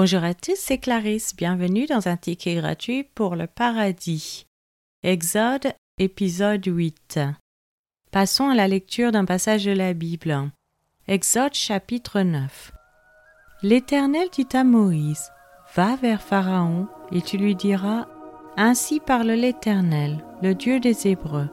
Bonjour à tous, c'est Clarisse. Bienvenue dans un ticket gratuit pour le paradis. Exode, épisode 8. Passons à la lecture d'un passage de la Bible. Exode chapitre 9. L'Éternel dit à Moïse, Va vers Pharaon, et tu lui diras, Ainsi parle l'Éternel, le Dieu des Hébreux.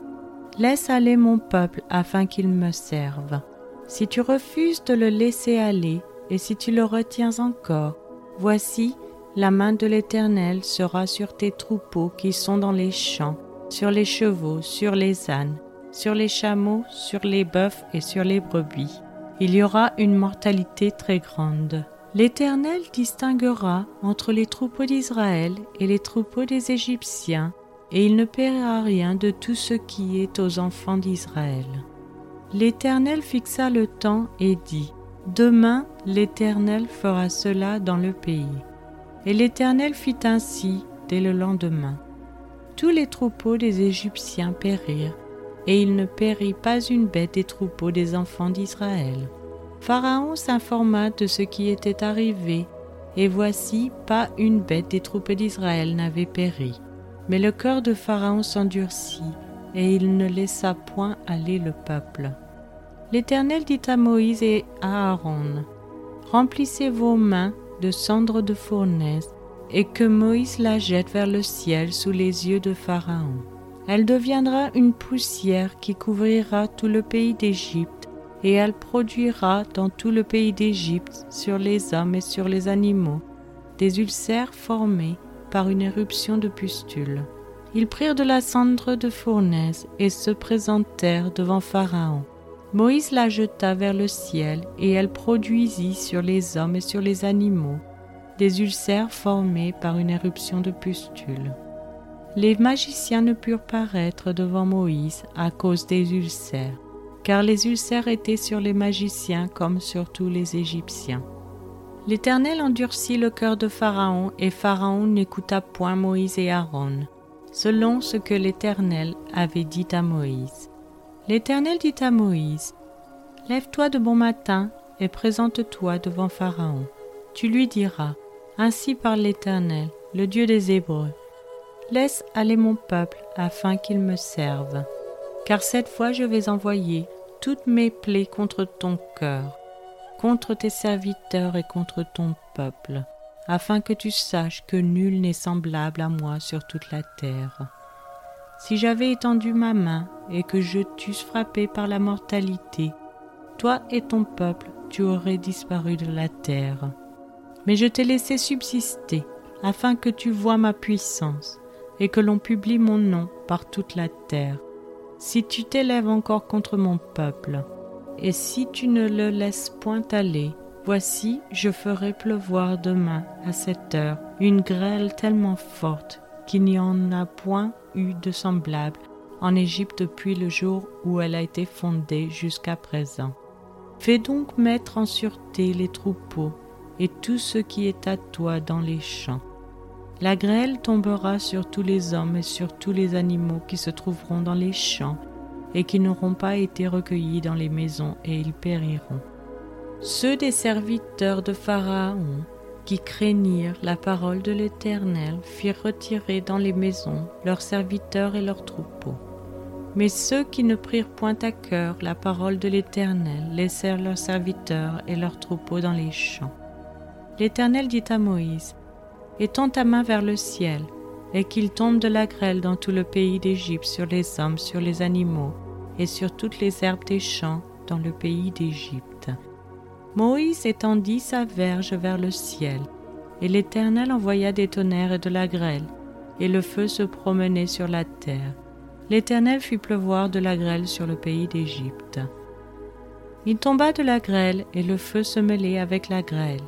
Laisse aller mon peuple afin qu'il me serve. Si tu refuses de le laisser aller, et si tu le retiens encore, voici, la main de l'Éternel sera sur tes troupeaux qui sont dans les champs, sur les chevaux, sur les ânes, sur les chameaux, sur les bœufs et sur les brebis. Il y aura une mortalité très grande. L'Éternel distinguera entre les troupeaux d'Israël et les troupeaux des Égyptiens, et il ne paiera rien de tout ce qui est aux enfants d'Israël. L'Éternel fixa le temps et dit, Demain l'Éternel fera cela dans le pays. Et l'Éternel fit ainsi dès le lendemain. Tous les troupeaux des Égyptiens périrent, et il ne périt pas une bête des troupeaux des enfants d'Israël. Pharaon s'informa de ce qui était arrivé, et voici, pas une bête des troupes d'Israël n'avait péri. Mais le cœur de Pharaon s'endurcit, et il ne laissa point aller le peuple. L'Éternel dit à Moïse et à Aaron, Remplissez vos mains de cendres de fournaise, et que Moïse la jette vers le ciel sous les yeux de Pharaon. Elle deviendra une poussière qui couvrira tout le pays d'Égypte, et elle produira dans tout le pays d'Égypte, sur les hommes et sur les animaux, des ulcères formés par une éruption de pustules. Ils prirent de la cendre de fournaise et se présentèrent devant Pharaon. Moïse la jeta vers le ciel, et elle produisit sur les hommes et sur les animaux des ulcères formés par une éruption de pustules. Les magiciens ne purent paraître devant Moïse à cause des ulcères, car les ulcères étaient sur les magiciens comme sur tous les Égyptiens. L'Éternel endurcit le cœur de Pharaon, et Pharaon n'écouta point Moïse et Aaron, selon ce que l'Éternel avait dit à Moïse. L'Éternel dit à Moïse, Lève-toi de bon matin et présente-toi devant Pharaon. Tu lui diras, Ainsi parle l'Éternel, le Dieu des Hébreux. Laisse aller mon peuple afin qu'il me serve. Car cette fois je vais envoyer toutes mes plaies contre ton cœur, contre tes serviteurs et contre ton peuple, afin que tu saches que nul n'est semblable à moi sur toute la terre. Si j'avais étendu ma main et que je t'eusse frappé par la mortalité, toi et ton peuple, tu aurais disparu de la terre. Mais je t'ai laissé subsister, afin que tu vois ma puissance, et que l'on publie mon nom par toute la terre. Si tu t'élèves encore contre mon peuple, et si tu ne le laisses point aller, voici, je ferai pleuvoir demain à cette heure une grêle tellement forte qu'il n'y en a point eu de semblable en Égypte depuis le jour où elle a été fondée jusqu'à présent. Fais donc mettre en sûreté les troupeaux et tout ce qui est à toi dans les champs. La grêle tombera sur tous les hommes et sur tous les animaux qui se trouveront dans les champs et qui n'auront pas été recueillis dans les maisons et ils périront. Ceux des serviteurs de Pharaon qui craignirent la parole de l'Éternel firent retirer dans les maisons leurs serviteurs et leurs troupeaux. Mais ceux qui ne prirent point à cœur la parole de l'Éternel laissèrent leurs serviteurs et leurs troupeaux dans les champs. L'Éternel dit à Moïse, Étends ta main vers le ciel, et qu'il tombe de la grêle dans tout le pays d'Égypte sur les hommes, sur les animaux, et sur toutes les herbes des champs dans le pays d'Égypte. Moïse étendit sa verge vers le ciel, et l'Éternel envoya des tonnerres et de la grêle, et le feu se promenait sur la terre. L'Éternel fit pleuvoir de la grêle sur le pays d'Égypte. Il tomba de la grêle, et le feu se mêlait avec la grêle.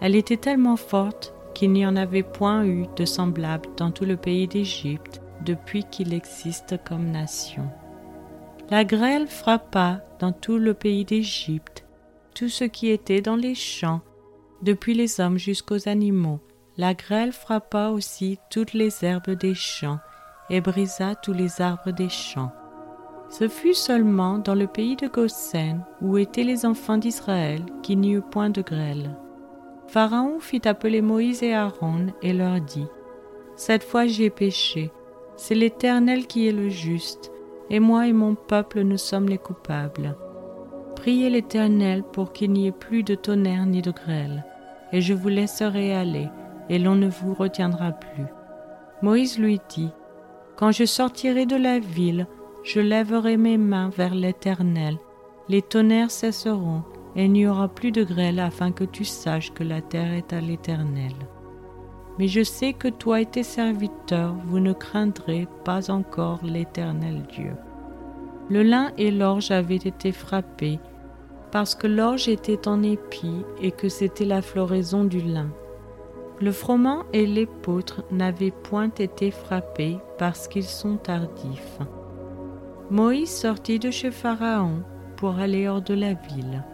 Elle était tellement forte qu'il n'y en avait point eu de semblable dans tout le pays d'Égypte depuis qu'il existe comme nation. La grêle frappa dans tout le pays d'Égypte, tout ce qui était dans les champs, depuis les hommes jusqu'aux animaux. La grêle frappa aussi toutes les herbes des champs et brisa tous les arbres des champs. Ce fut seulement dans le pays de Goshen, où étaient les enfants d'Israël, qu'il n'y eut point de grêle. Pharaon fit appeler Moïse et Aaron et leur dit, Cette fois j'ai péché, c'est l'Éternel qui est le juste, et moi et mon peuple nous sommes les coupables. Priez l'Éternel pour qu'il n'y ait plus de tonnerre ni de grêle, et je vous laisserai aller, et l'on ne vous retiendra plus. Moïse lui dit, Quand je sortirai de la ville, je lèverai mes mains vers l'Éternel, les tonnerres cesseront, et il n'y aura plus de grêle afin que tu saches que la terre est à l'Éternel. Mais je sais que toi et tes serviteurs, vous ne craindrez pas encore l'Éternel Dieu. Le lin et l'orge avaient été frappés, parce que l'orge était en épi et que c'était la floraison du lin. Le froment et l'épeautre n'avaient point été frappés parce qu'ils sont tardifs. Moïse sortit de chez Pharaon pour aller hors de la ville.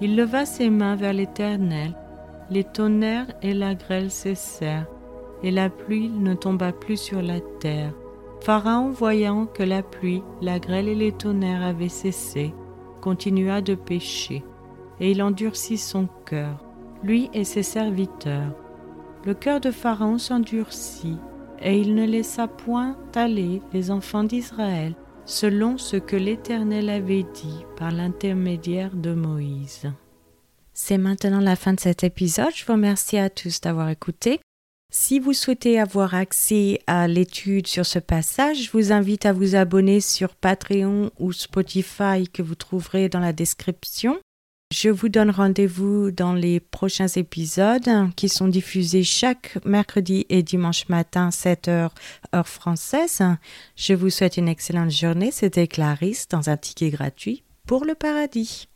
Il leva ses mains vers l'Éternel, les tonnerres et la grêle cessèrent, et la pluie ne tomba plus sur la terre. Pharaon, voyant que la pluie, la grêle et les tonnerres avaient cessé, continua de pécher, et il endurcit son cœur, lui et ses serviteurs. Le cœur de Pharaon s'endurcit, et il ne laissa point aller les enfants d'Israël selon ce que l'Éternel avait dit par l'intermédiaire de Moïse. C'est maintenant la fin de cet épisode. Je vous remercie à tous d'avoir écouté. Si vous souhaitez avoir accès à l'étude sur ce passage, je vous invite à vous abonner sur Patreon ou Spotify que vous trouverez dans la description. Je vous donne rendez-vous dans les prochains épisodes qui sont diffusés chaque mercredi et dimanche matin 7 h heure française. Je vous souhaite une excellente journée. C'était Clarisse dans un ticket gratuit pour le paradis.